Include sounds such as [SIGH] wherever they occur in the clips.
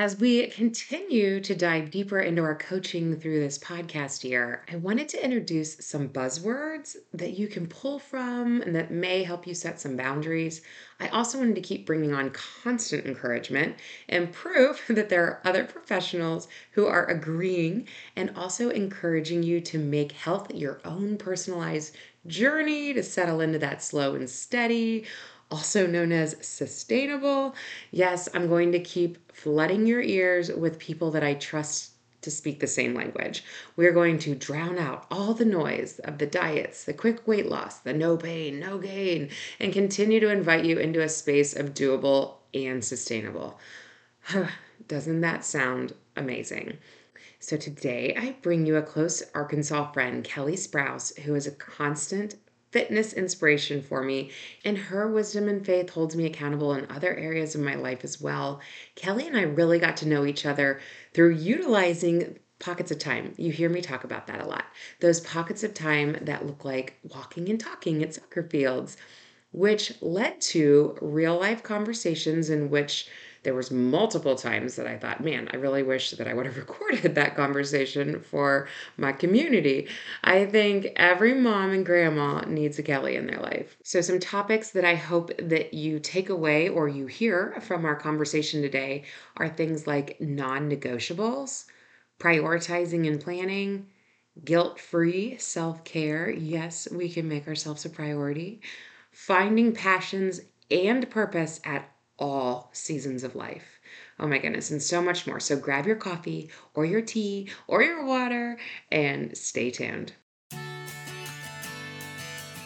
as we continue to dive deeper into our coaching through this podcast year, I wanted to introduce some buzzwords that you can pull from and that may help you set some boundaries. I also wanted to keep bringing on constant encouragement and proof [LAUGHS] that there are other professionals who are agreeing and also encouraging you to make health your own personalized journey to settle into that slow and steady also known as sustainable. Yes, I'm going to keep flooding your ears with people that I trust to speak the same language. We're going to drown out all the noise of the diets, the quick weight loss, the no pain, no gain, and continue to invite you into a space of doable and sustainable. [SIGHS] Doesn't that sound amazing? So, today I bring you a close Arkansas friend, Kelly Sprouse, who is a constant fitness inspiration for me, and her wisdom and faith holds me accountable in other areas of my life as well. Kelly and I really got to know each other through utilizing pockets of time. You hear me talk about that a lot. Those pockets of time that look like walking and talking at soccer fields, which led to real life conversations in which there was multiple times that I thought, man, I really wish that I would have [LAUGHS] recorded that conversation for my community. I think every mom and grandma needs a Kelly in their life. So some topics that I hope that you take away or you hear from our conversation today are things like non-negotiables, prioritizing and planning, guilt-free self-care. Yes, we can make ourselves a priority. Finding passions and purpose at all seasons of life. Oh my goodness, and so much more. So grab your coffee or your tea or your water and stay tuned.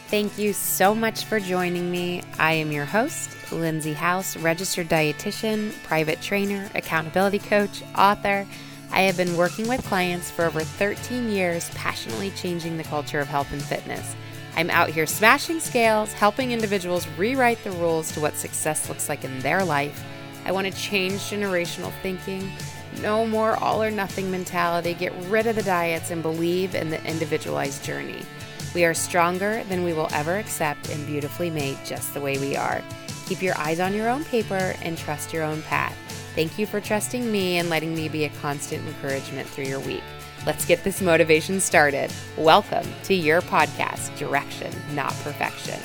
Thank you so much for joining me. I am your host, Lindsay House, registered dietitian, private trainer, accountability coach, author. I have been working with clients for over 13 years, passionately changing the culture of health and fitness. I'm out here smashing scales, helping individuals rewrite the rules to what success looks like in their life. I want to change generational thinking. No more all or nothing mentality. Get rid of the diets and believe in the individualized journey. We are stronger than we will ever accept and beautifully made just the way we are. Keep your eyes on your own paper and trust your own path. Thank you for trusting me and letting me be a constant encouragement through your week. Let's get this motivation started. Welcome to your podcast, Direction, Not Perfection.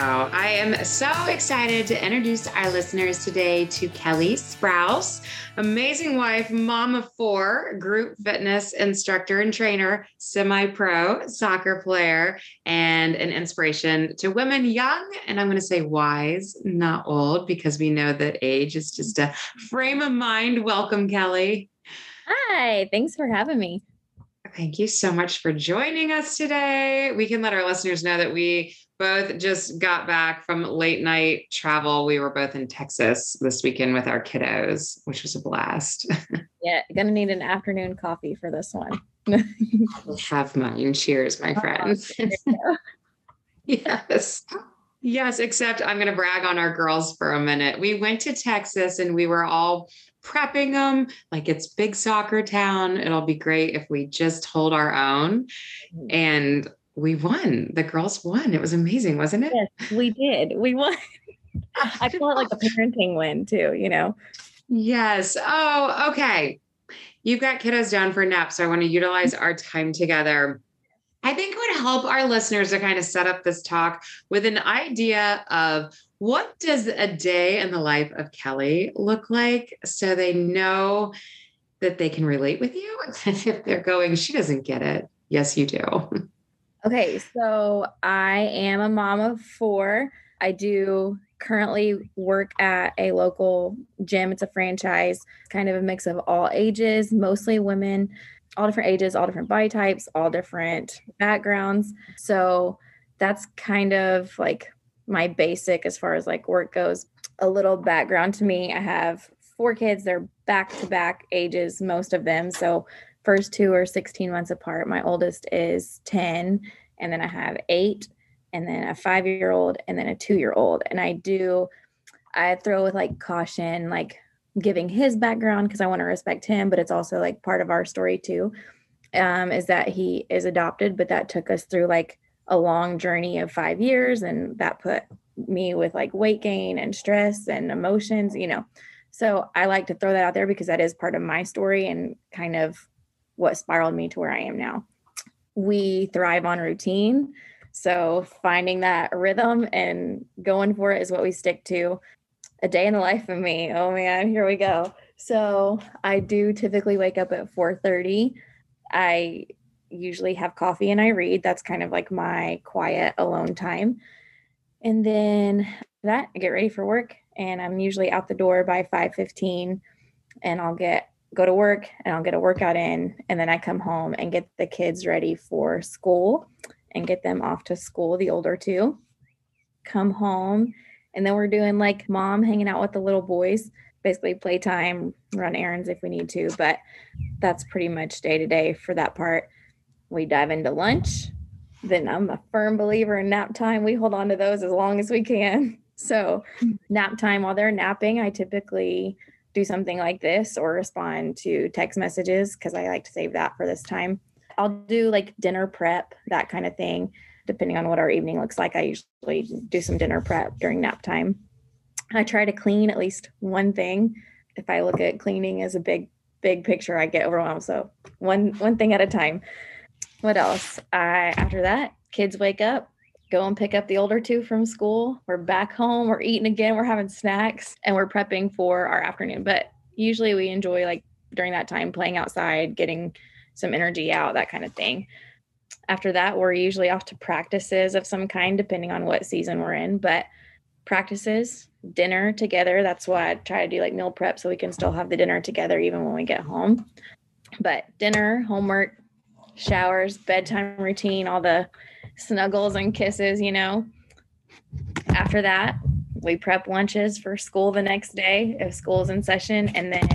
Oh, I am so excited to introduce our listeners today to Kelly Sprouse, amazing wife, mom of four, group fitness instructor and trainer, semi pro soccer player, and an inspiration to women young. And I'm going to say wise, not old, because we know that age is just a frame of mind. Welcome, Kelly. Hi, thanks for having me. Thank you so much for joining us today. We can let our listeners know that we both just got back from late night travel. We were both in Texas this weekend with our kiddos, which was a blast. [LAUGHS] yeah, gonna need an afternoon coffee for this one. have mine. Cheers, my oh, friends. [LAUGHS] yes. Yes, except I'm going to brag on our girls for a minute. We went to Texas and we were all prepping them like it's big soccer town. It'll be great if we just hold our own. Mm-hmm. And we won. The girls won. It was amazing, wasn't it? Yes, we did. We won. [LAUGHS] I it like a parenting win too, you know? Yes. Oh, okay. You've got kiddos down for a nap. So I want to utilize our time together. I think it would help our listeners to kind of set up this talk with an idea of what does a day in the life of Kelly look like so they know that they can relate with you [LAUGHS] if they're going, she doesn't get it. Yes, you do. [LAUGHS] Okay, so I am a mom of four. I do currently work at a local gym. It's a franchise, kind of a mix of all ages, mostly women, all different ages, all different body types, all different backgrounds. So that's kind of like my basic as far as like work goes. A little background to me I have four kids, they're back to back ages, most of them. So first two are 16 months apart. My oldest is 10, and then I have eight, and then a five year old, and then a two year old. And I do, I throw with like caution, like giving his background because I want to respect him, but it's also like part of our story too. Um, is that he is adopted, but that took us through like a long journey of five years, and that put me with like weight gain and stress and emotions, you know. So I like to throw that out there because that is part of my story and kind of what spiraled me to where I am now. We thrive on routine. So finding that rhythm and going for it is what we stick to. A day in the life of me. Oh man, here we go. So I do typically wake up at 4:30. I usually have coffee and I read. That's kind of like my quiet alone time. And then that I get ready for work and I'm usually out the door by 5:15 and I'll get go to work and I'll get a workout in and then I come home and get the kids ready for school and get them off to school the older two. Come home and then we're doing like mom hanging out with the little boys, basically playtime, run errands if we need to, but that's pretty much day to day for that part. We dive into lunch. Then I'm a firm believer in nap time. We hold on to those as long as we can. [LAUGHS] So, hmm. nap time while they're napping, I typically do something like this or respond to text messages because I like to save that for this time. I'll do like dinner prep, that kind of thing, depending on what our evening looks like. I usually do some dinner prep during nap time. I try to clean at least one thing. If I look at cleaning as a big, big picture, I get overwhelmed. So one one thing at a time. What else? I after that, kids wake up, go and pick up the older two from school. We're back home, we're eating again, we're having snacks, and we're prepping for our afternoon. But usually we enjoy like during that time playing outside, getting some energy out, that kind of thing. After that, we're usually off to practices of some kind, depending on what season we're in. But practices, dinner together. That's why I try to do like meal prep so we can still have the dinner together even when we get home. But dinner, homework, showers, bedtime routine, all the snuggles and kisses, you know. After that, we prep lunches for school the next day if school's in session. And then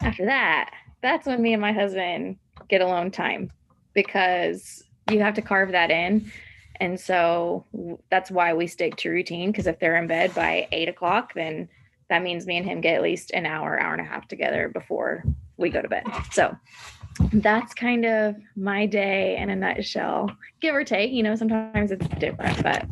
after that, that's when me and my husband get alone time because you have to carve that in. And so that's why we stick to routine because if they're in bed by eight o'clock, then that means me and him get at least an hour, hour and a half together before we go to bed. So that's kind of my day in a nutshell, give or take. You know, sometimes it's different, but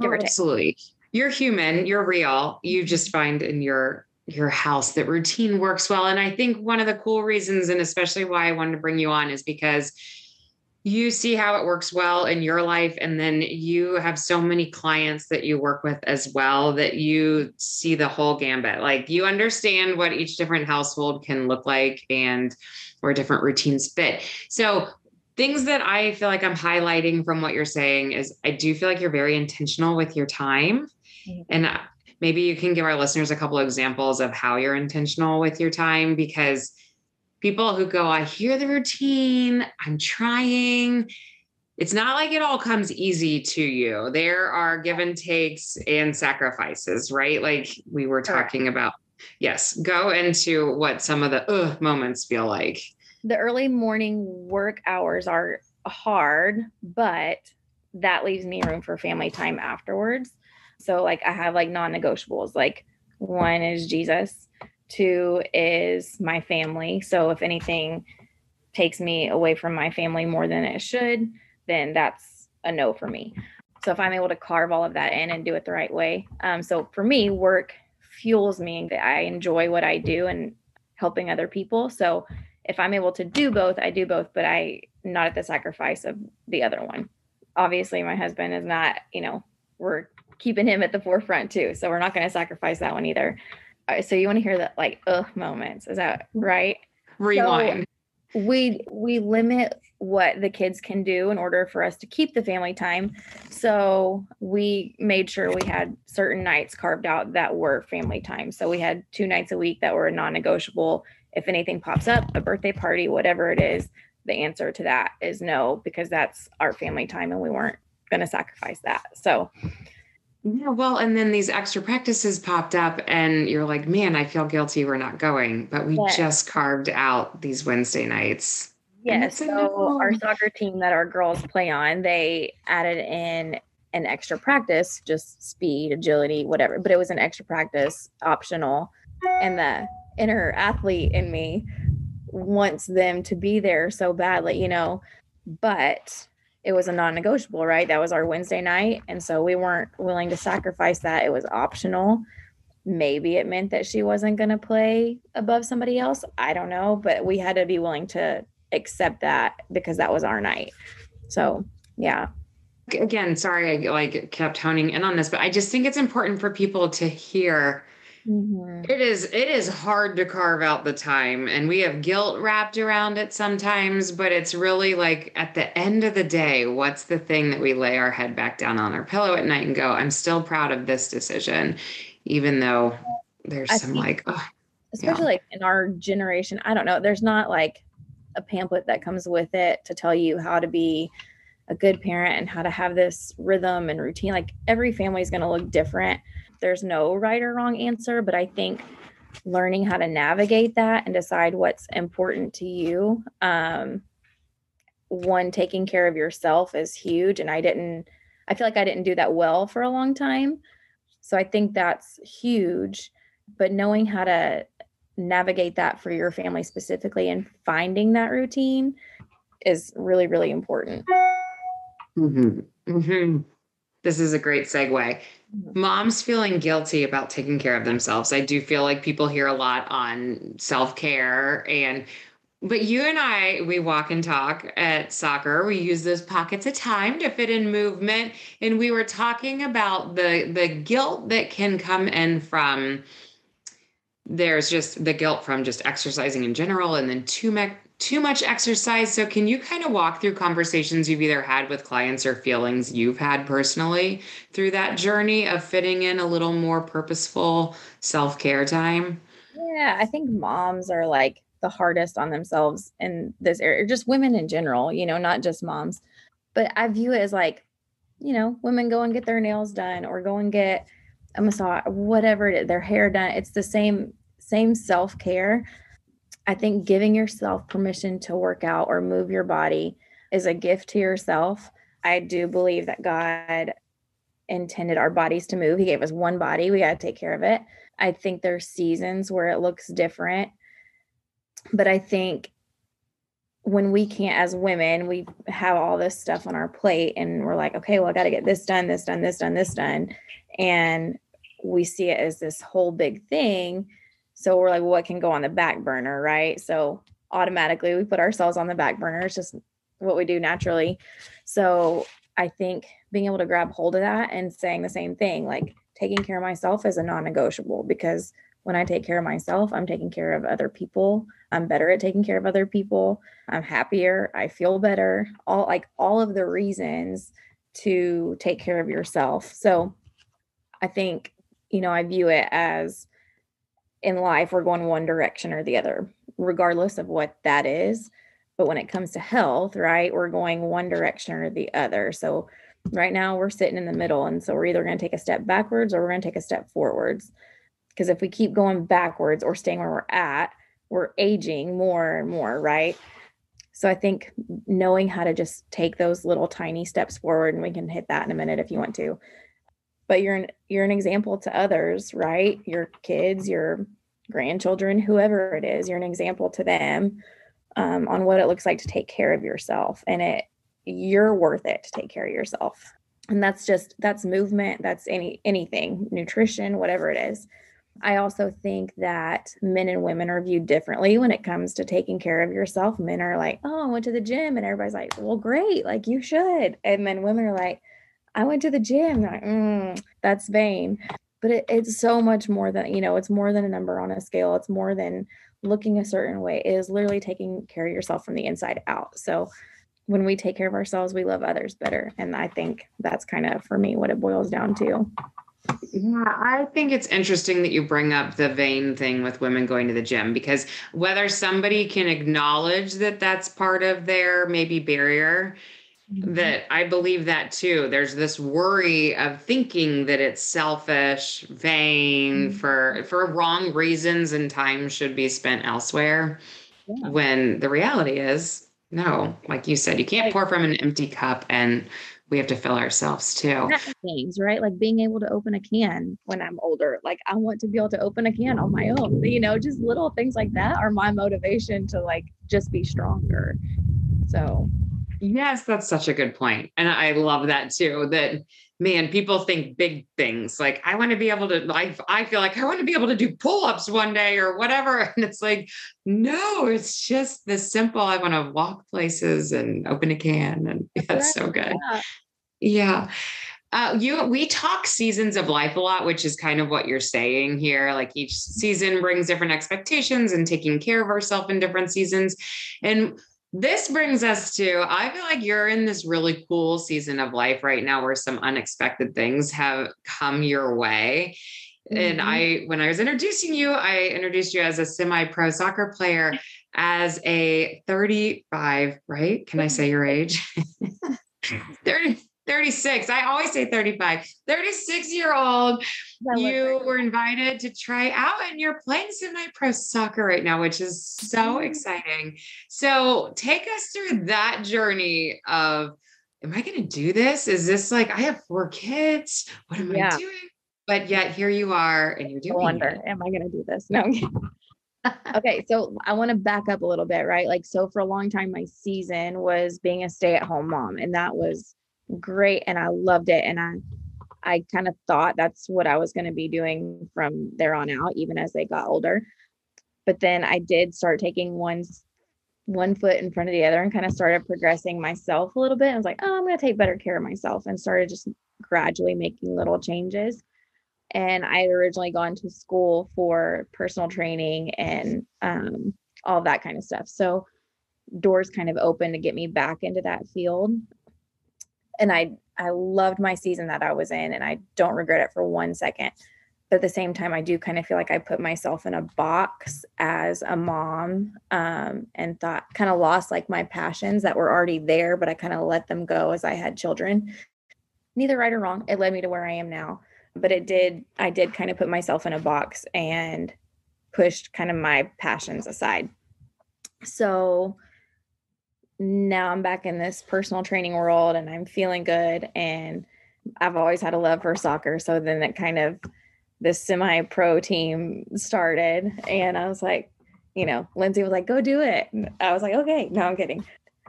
give oh, or take. Absolutely. You're human, you're real. You just find in your your house that routine works well. And I think one of the cool reasons, and especially why I wanted to bring you on, is because you see how it works well in your life and then you have so many clients that you work with as well that you see the whole gambit. Like you understand what each different household can look like and where different routines fit. So things that i feel like i'm highlighting from what you're saying is i do feel like you're very intentional with your time. Mm-hmm. and maybe you can give our listeners a couple of examples of how you're intentional with your time because people who go, I hear the routine, I'm trying. It's not like it all comes easy to you. There are give and takes and sacrifices, right? Like we were talking about. Yes, go into what some of the uh, moments feel like. The early morning work hours are hard, but that leaves me room for family time afterwards. So, like, I have like non negotiables. Like, one is Jesus, Two is my family. So if anything takes me away from my family more than it should, then that's a no for me. So if I'm able to carve all of that in and do it the right way. Um, so for me, work fuels me that I enjoy what I do and helping other people. So if I'm able to do both, I do both, but I not at the sacrifice of the other one. Obviously, my husband is not, you know, we're keeping him at the forefront too. So we're not going to sacrifice that one either so you want to hear that like ugh moments is that right? Rewind. So we we limit what the kids can do in order for us to keep the family time. So we made sure we had certain nights carved out that were family time. So we had two nights a week that were non-negotiable. If anything pops up a birthday party whatever it is the answer to that is no because that's our family time and we weren't going to sacrifice that. So yeah, well, and then these extra practices popped up, and you're like, man, I feel guilty we're not going, but we yes. just carved out these Wednesday nights. Yes. So, our soccer team that our girls play on, they added in an extra practice, just speed, agility, whatever, but it was an extra practice optional. And the inner athlete in me wants them to be there so badly, you know, but it was a non-negotiable, right? That was our Wednesday night, and so we weren't willing to sacrifice that. It was optional. Maybe it meant that she wasn't going to play above somebody else. I don't know, but we had to be willing to accept that because that was our night. So, yeah. Again, sorry I like kept honing in on this, but I just think it's important for people to hear Mm-hmm. It is it is hard to carve out the time and we have guilt wrapped around it sometimes but it's really like at the end of the day what's the thing that we lay our head back down on our pillow at night and go I'm still proud of this decision even though there's I some like oh, especially yeah. like in our generation I don't know there's not like a pamphlet that comes with it to tell you how to be a good parent and how to have this rhythm and routine like every family is going to look different there's no right or wrong answer, but I think learning how to navigate that and decide what's important to you. Um, one, taking care of yourself is huge. And I didn't, I feel like I didn't do that well for a long time. So I think that's huge. But knowing how to navigate that for your family specifically and finding that routine is really, really important. Mm-hmm. Mm-hmm. This is a great segue. Moms feeling guilty about taking care of themselves. I do feel like people hear a lot on self care and but you and I, we walk and talk at soccer. We use those pockets of time to fit in movement. And we were talking about the the guilt that can come in from there's just the guilt from just exercising in general and then too much too much exercise. So, can you kind of walk through conversations you've either had with clients or feelings you've had personally through that journey of fitting in a little more purposeful self care time? Yeah, I think moms are like the hardest on themselves in this area, just women in general, you know, not just moms. But I view it as like, you know, women go and get their nails done or go and get a massage, whatever it is, their hair done. It's the same, same self care I think giving yourself permission to work out or move your body is a gift to yourself. I do believe that God intended our bodies to move. He gave us one body, we got to take care of it. I think there's seasons where it looks different. But I think when we can't, as women, we have all this stuff on our plate and we're like, okay, well, I got to get this done, this done, this done, this done. And we see it as this whole big thing so we're like, what can go on the back burner, right? So automatically we put ourselves on the back burner. It's just what we do naturally. So I think being able to grab hold of that and saying the same thing, like taking care of myself is a non negotiable because when I take care of myself, I'm taking care of other people. I'm better at taking care of other people. I'm happier. I feel better. All like all of the reasons to take care of yourself. So I think, you know, I view it as in life we're going one direction or the other regardless of what that is. But when it comes to health right we're going one direction or the other. So right now we're sitting in the middle and so we're either going to take a step backwards or we're going to take a step forwards. Because if we keep going backwards or staying where we're at we're aging more and more right? So i think knowing how to just take those little tiny steps forward and we can hit that in a minute if you want to but you're an you're an example to others right? Your kids your grandchildren whoever it is you're an example to them um, on what it looks like to take care of yourself and it you're worth it to take care of yourself. And that's just that's movement that's any anything nutrition whatever it is. I also think that men and women are viewed differently when it comes to taking care of yourself. Men are like oh i went to the gym and everybody's like well great like you should. And then women are like I went to the gym. Like, mm, that's vain. But it, it's so much more than, you know, it's more than a number on a scale. It's more than looking a certain way. It is literally taking care of yourself from the inside out. So when we take care of ourselves, we love others better. And I think that's kind of for me what it boils down to. Yeah, I think it's interesting that you bring up the vain thing with women going to the gym because whether somebody can acknowledge that that's part of their maybe barrier. That I believe that too. There's this worry of thinking that it's selfish, vain mm-hmm. for for wrong reasons and time should be spent elsewhere. Yeah. When the reality is, no, like you said, you can't pour from an empty cup and we have to fill ourselves too. Things, right? Like being able to open a can when I'm older. Like I want to be able to open a can on my own. You know, just little things like that are my motivation to like just be stronger. So Yes, that's such a good point. And I love that too. That man, people think big things like I want to be able to like I feel like I want to be able to do pull-ups one day or whatever. [LAUGHS] And it's like, no, it's just the simple. I want to walk places and open a can. And [LAUGHS] that's so good. Yeah. yeah. Uh, you we talk seasons of life a lot, which is kind of what you're saying here. Like each season brings different expectations and taking care of ourselves in different seasons. And this brings us to I feel like you're in this really cool season of life right now where some unexpected things have come your way. Mm-hmm. And I, when I was introducing you, I introduced you as a semi pro soccer player, as a 35, right? Can I say your age? [LAUGHS] [LAUGHS] 30, 36. I always say 35. 36 year old. You were invited to try out and you're playing semi pro soccer right now, which is so mm-hmm. exciting. So take us through that journey of, am I going to do this? Is this like, I have four kids. What am yeah. I doing? But yet here you are and you're doing I wonder, it. am I going to do this? No. okay, so I want to back up a little bit, right? Like, so for a long time, my season was being a stay at home mom, and that was great and I loved it and I I kind of thought that's what I was going to be doing from there on out even as they got older. But then I did start taking one one foot in front of the other and kind of started progressing myself a little bit. I was like, "Oh, I'm going to take better care of myself." And started just gradually making little changes. And I had originally gone to school for personal training and um, all that kind of stuff. So doors kind of opened to get me back into that field and I I loved my season that I was in and I don't regret it for one second. But at the same time, I do kind of feel like I put myself in a box as a mom um, and thought kind of lost like my passions that were already there, but I kind of let them go as I had children. Neither right or wrong. It led me to where I am now. But it did, I did kind of put myself in a box and pushed kind of my passions aside. So now I'm back in this personal training world and I'm feeling good. And I've always had a love for soccer. So then it kind of, this semi pro team started. And I was like, you know, Lindsay was like, go do it. And I was like, okay, no, I'm kidding.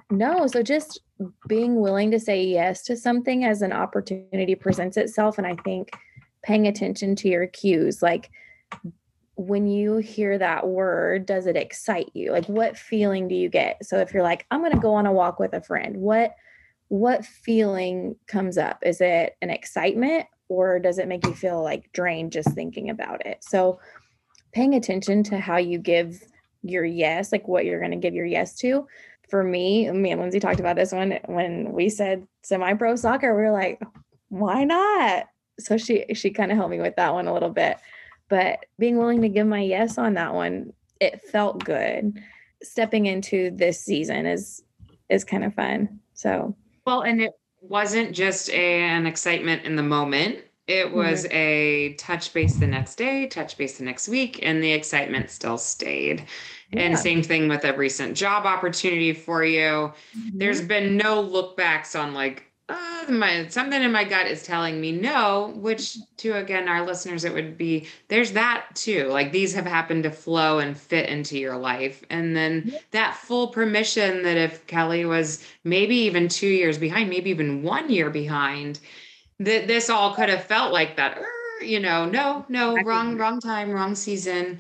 No, so just being willing to say yes to something as an opportunity presents itself. And I think paying attention to your cues, like when you hear that word, does it excite you? Like what feeling do you get? So if you're like, I'm going to go on a walk with a friend, what what feeling comes up? Is it an excitement or does it make you feel like drained just thinking about it? So paying attention to how you give your yes, like what you're going to give your yes to. For me, me and Lindsay talked about this one when we said semi-pro soccer, we were like, why not? So she she kind of helped me with that one a little bit but being willing to give my yes on that one it felt good stepping into this season is is kind of fun so well and it wasn't just a, an excitement in the moment it was mm-hmm. a touch base the next day touch base the next week and the excitement still stayed yeah. and same thing with a recent job opportunity for you mm-hmm. there's been no look backs on like uh, my something in my gut is telling me no which to again our listeners it would be there's that too. Like these have happened to flow and fit into your life. And then that full permission that if kelly was maybe even two years behind maybe even one year behind that this all could have felt like that. You know no no wrong wrong time wrong season.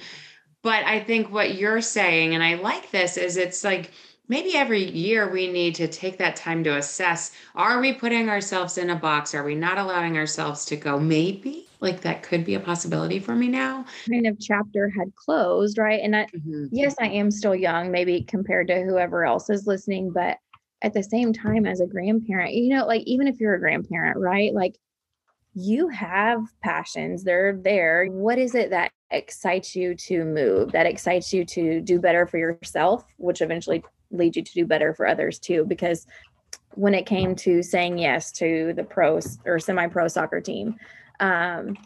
But i think what you're saying and i like this is it's like maybe every year we need to take that time to assess are we putting ourselves in a box? Are we not allowing ourselves to go? Maybe like that could be a possibility for me now. Kind of chapter had closed right? And I, mm-hmm. yes i am still young maybe compared to whoever else is listening but at the same time as a grandparent you know like even if you're a grandparent right? Like you have passions they're there. What is it that excites you to move that excites you to do better for yourself which eventually lead you to do better for others too because when it came to saying yes to the pro or semi pro soccer team um,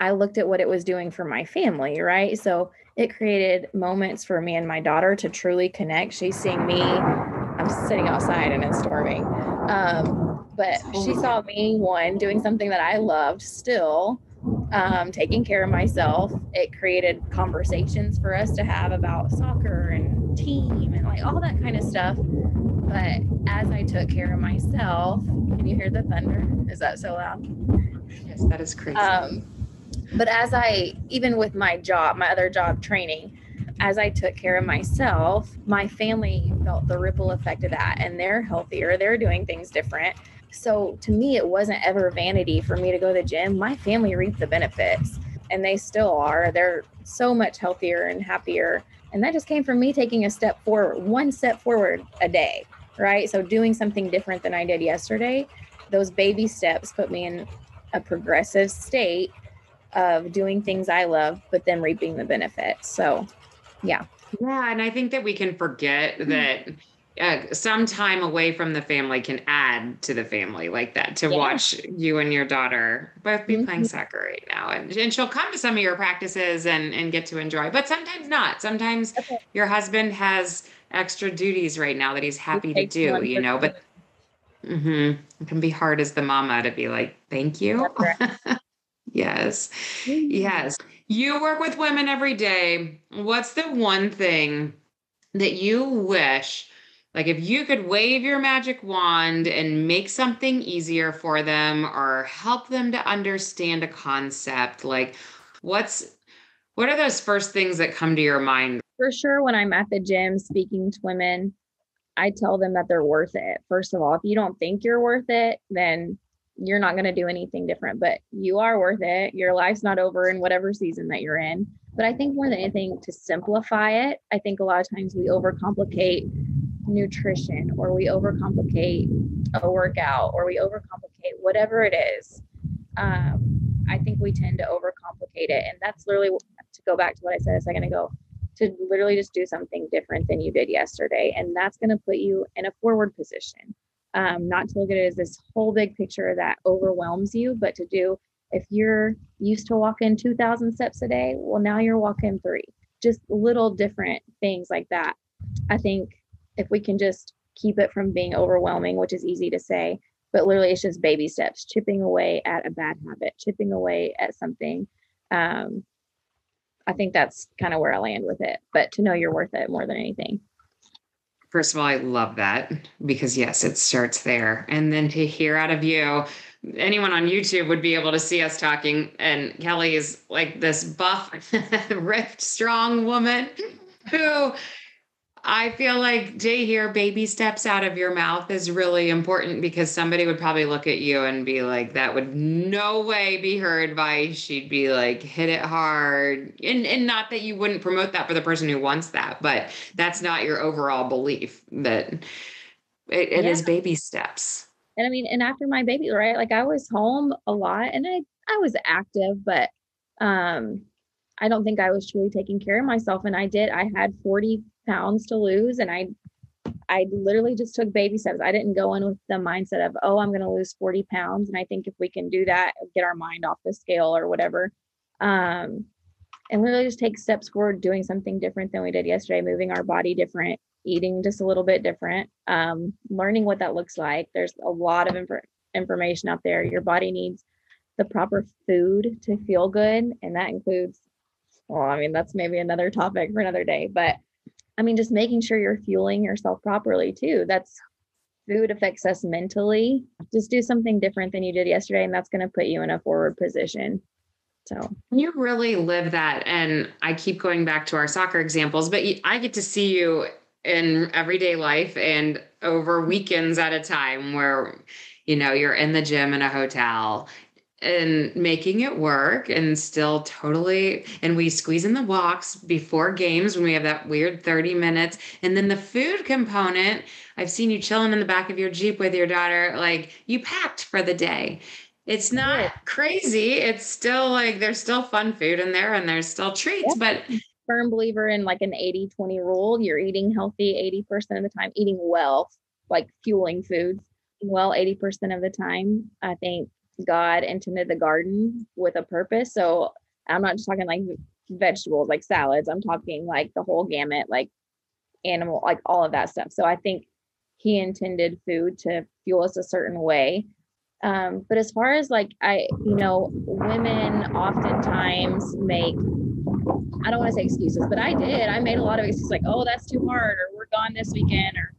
i looked at what it was doing for my family right? So it created moments for me and my daughter to truly connect. She's seeing me i'm sitting outside and it's storming. Um, but she saw me one doing something that i loved still um, taking care of myself. It created conversations for us to have about soccer and team and like all that kind of stuff. But as I took care of myself, can you hear the thunder? Is that so loud? Yes, that is crazy. Um, but as I, even with my job, my other job training, as I took care of myself, my family felt the ripple effect of that and they're healthier, they're doing things different. So to me, it wasn't ever vanity for me to go to the gym. My family reaped the benefits and they still are. They're so much healthier and happier. And that just came from me taking a step forward, one step forward a day, right? So doing something different than I did yesterday. Those baby steps put me in a progressive state of doing things I love, but then reaping the benefits. So, yeah. Yeah. And I think that we can forget mm-hmm. that uh, some time away from the family can add to the family like that to yeah. watch you and your daughter both be mm-hmm. playing soccer right now and, and she'll come to some of your practices and and get to enjoy but sometimes not sometimes okay. your husband has extra duties right now that he's happy to do you know but mm-hmm, it can be hard as the mama to be like thank you [LAUGHS] yes mm-hmm. yes you work with women every day what's the one thing that you wish like if you could wave your magic wand and make something easier for them or help them to understand a concept, like what's what are those first things that come to your mind? For sure when I'm at the gym speaking to women, I tell them that they're worth it. First of all, if you don't think you're worth it, then you're not going to do anything different, but you are worth it. Your life's not over in whatever season that you're in. But I think more than anything to simplify it, I think a lot of times we overcomplicate nutrition or we overcomplicate a workout or we overcomplicate whatever it is. Um, I think we tend to overcomplicate it. And that's literally to go back to what I said a second ago to literally just do something different than you did yesterday. And that's going to put you in a forward position. Um, not to look at it as this whole big picture that overwhelms you, but to do if you're used to walking 2,000 steps a day, well, now you're walking three. Just little different things like that. I think if we can just keep it from being overwhelming, which is easy to say, but literally it's just baby steps, chipping away at a bad habit, chipping away at something. Um, I think that's kind of where I land with it, but to know you're worth it more than anything. First of all, I love that because yes, it starts there. And then to hear out of you, anyone on YouTube would be able to see us talking. And Kelly is like this buff, [LAUGHS] ripped, strong woman who I feel like Jay here, baby steps out of your mouth is really important because somebody would probably look at you and be like, that would no way be her advice. She'd be like, hit it hard. And, and not that you wouldn't promote that for the person who wants that, but that's not your overall belief that it, it yeah. is baby steps. And I mean, and after my baby, right? Like I was home a lot and I, I was active, but um I don't think I was truly taking care of myself. And I did. I had 40 pounds to lose and I I literally just took baby steps. I didn't go in with the mindset of, oh, I'm going to lose 40 pounds. And I think if we can do that, get our mind off the scale or whatever, um, and literally just take steps forward, doing something different than we did yesterday, moving our body different, eating just a little bit different, um, learning what that looks like. There's a lot of inf- information out there. Your body needs the proper food to feel good. And that includes, well, I mean, that's maybe another topic for another day, but I mean, just making sure you're fueling yourself properly too. That's food affects us mentally. Just do something different than you did yesterday, and that's going to put you in a forward position. So you really live that. And I keep going back to our soccer examples, but I get to see you in everyday life and over weekends at a time where you know you're in the gym in a hotel and making it work and still totally and we squeeze in the walks before games when we have that weird 30 minutes. And then the food component i've seen you chilling in the back of your jeep with your daughter like you packed for the day. It's not yeah. crazy. It's still like there's still fun food in there and there's still treats yeah. but firm believer in like an 80 20 rule. You're eating healthy 80% of the time eating well like fueling foods. Well 80% of the time i think God intended the garden with a purpose. So I'm not just talking like vegetables, like salads. I'm talking like the whole gamut, like animal, like all of that stuff. So I think he intended food to fuel us a certain way. Um, but as far as like I, you know, women oftentimes make I don't want to say excuses, but I did. I made a lot of excuses like, oh, that's too hard, or we're gone this weekend, or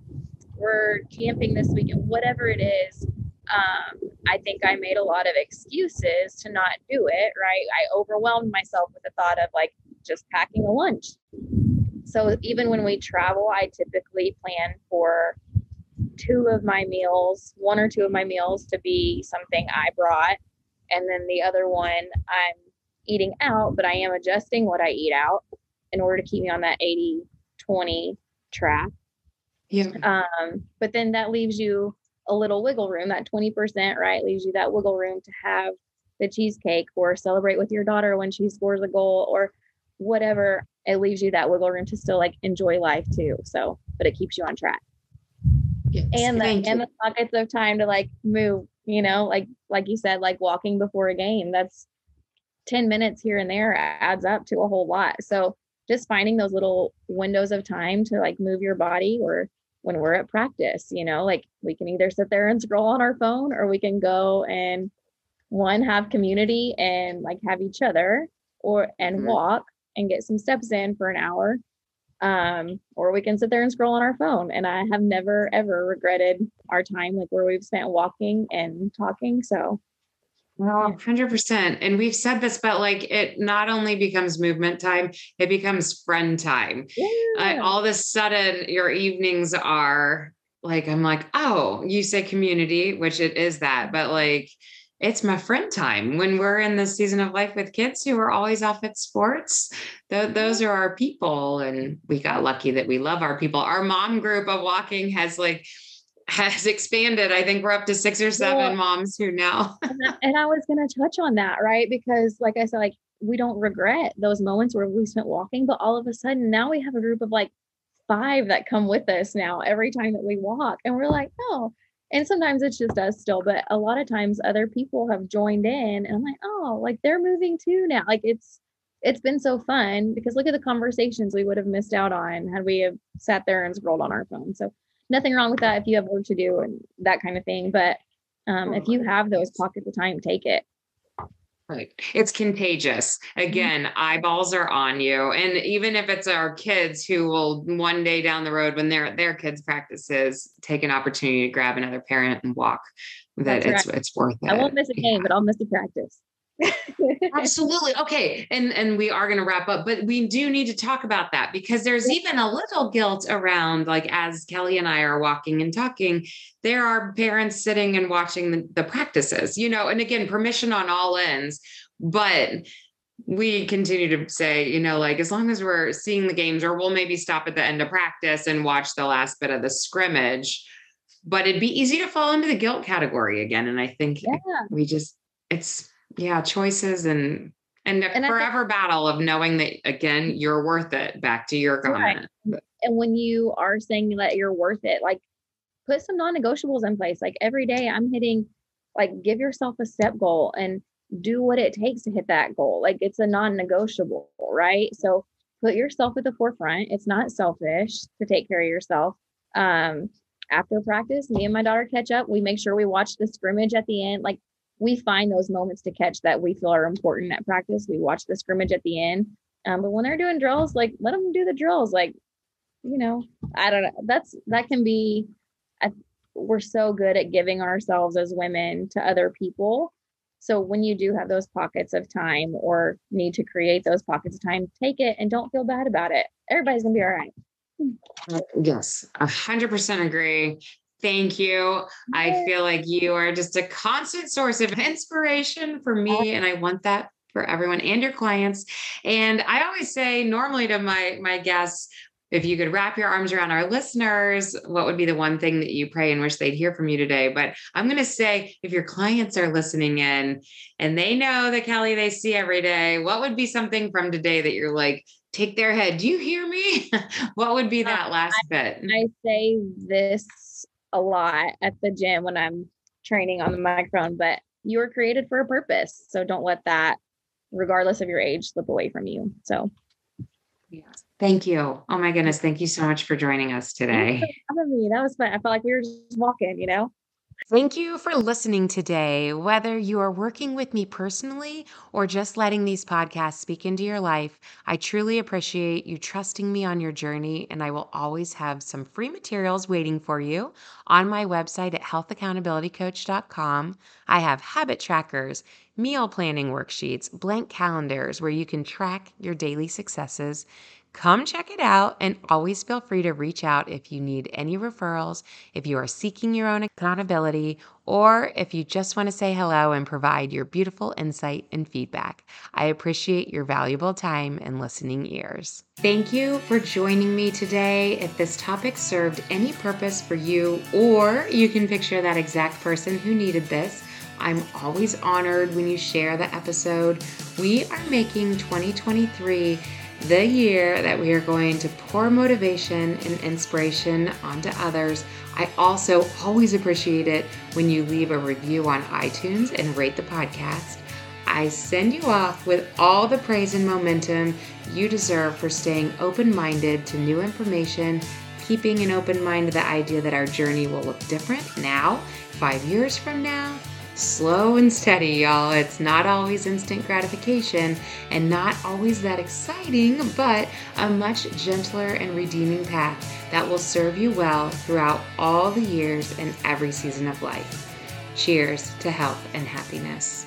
we're camping this weekend, whatever it is. Um, I think I made a lot of excuses to not do it, right? I overwhelmed myself with the thought of like just packing a lunch. So even when we travel, I typically plan for two of my meals, one or two of my meals to be something I brought. And then the other one I'm eating out, but I am adjusting what I eat out in order to keep me on that 80 20 track. Yeah. Um, but then that leaves you a little wiggle room, that 20%, right? Leaves you that wiggle room to have the cheesecake or celebrate with your daughter when she scores a goal or whatever. It leaves you that wiggle room to still like enjoy life too. So, but it keeps you on track. Yes. And the and the pockets of time to like move, you know, like like you said, like walking before a game. That's 10 minutes here and there adds up to a whole lot. So just finding those little windows of time to like move your body or when we're at practice, you know, like we can either sit there and scroll on our phone or we can go and one have community and like have each other or and Mhm. walk and get some steps in for an hour. Um, or we can sit there and scroll on our phone. And I have never ever regretted our time like where we've spent walking and talking. So Well, 100%. And we've said this, but like it not only becomes movement time, it becomes friend time. Yeah. all of a sudden, your evenings are like, I'm like, oh, you say community, which it is that, but like, it's my friend time when we're in the season of life with kids who are always off at sports. Th- those are our people. And we got lucky that we love our people. Our mom group of walking has like, has expanded. I think we're up to six or seven Well- moms who now. [LAUGHS] and I, was going to touch on that, right? Because, like I said, like we don't regret those moments where we spent walking, but all of a sudden now we have a group of like five that come with us now every time that we walk, and we're like, oh. And sometimes it's just us still, but a lot of times other people have joined in, and I'm like, oh, like they're moving too now. Like it's it's been so fun because look at the conversations we would have missed out on had we have sat there and scrolled on our phone. So nothing wrong with that if you have work to do and that kind of thing, but um, if you have those pockets of time, take it. Right. It's contagious. Again, eyeballs are on you. And even if it's our kids who will one day down the road when they're at their kids' practices, take an opportunity to grab another parent and walk, that That's it's it's worth it. I won't miss a game, but I'll miss a practice. Absolutely. Okay. And and we are going to wrap up, but we do need to talk about that because there's even a little guilt around like as Kelly and I are walking and talking, there are parents sitting and watching the, the practices, you know, and again, permission on all ends, but we continue to say, you know, like as long as we're seeing the games, or we'll maybe stop at the end of practice and watch the last bit of the scrimmage. But it'd be easy to fall into the guilt category again. And I think yeah. we just it's yeah choices and and a And I think- forever battle of knowing that again you're worth it back to your Right. comment And when you are saying that you're worth it, like put some non negotiables in place. Like every day I'm hitting, like give yourself a step goal and do what it takes to hit that goal. Like it's a non negotiable, right? So put yourself at the forefront. It's not selfish to take care of yourself. Um, after practice, me and my daughter catch up. We make sure we watch the scrimmage at the end. Like we find those moments to catch that we feel are important at practice. We watch the scrimmage at the end. Um, but when they're doing drills, like let them do the drills. Like, you know, I don't know. That's that can be. We're so good at giving ourselves as women to other people. So when you do have those pockets of time or need to create those pockets of time, take it and don't feel bad about it. Everybody's gonna be all right. yes a hundred percent agree thank you i feel like you are just a constant source of inspiration for me and i want that for everyone and your clients and i always say normally to my my guests if you could wrap your arms around our listeners, what would be the one thing that you pray and wish they'd hear from you today? But I'm going to say, if your clients are listening in and they know that Kelly they see every day, what would be something from today that you're like, take their head? Do you hear me? [LAUGHS] what would be uh, that last bit? I say this a lot at the gym when I'm training on the microphone, but you were created for a purpose. So don't let that, regardless of your age, slip away from you. So yeah. Thank you. Oh my goodness. Thank you so much for joining us today. having me. That was fun. I felt like we were just walking, you know? Thank you for listening today. Whether you are working with me personally or just letting these podcasts speak into your life, I truly appreciate you trusting me on your journey, and I will always have some free materials waiting for you on my website at healthaccountabilitycoach.com. I have habit trackers, meal planning worksheets, blank calendars where you can track your daily successes. Come check it out and always feel free to reach out if you need any referrals, if you are seeking your own accountability, or if you just want to say hello and provide your beautiful insight and feedback. I appreciate your valuable time and listening ears. Thank you for joining me today. If this topic served any purpose for you, or you can picture that exact person who needed this, I'm always honored when you share the episode. We are making 2023 the year that we are going to pour motivation and inspiration onto others. I also always appreciate it when you leave a review on iTunes and rate the podcast. I send you off with all the praise and momentum you deserve for staying open minded to new information, keeping an open mind to the idea that our journey will look different now, five years from now, slow and steady, y'all. It's not always instant gratification and not always that exciting, but a much gentler and redeeming path that will serve you well throughout all the years and every season of life. Cheers to health and happiness.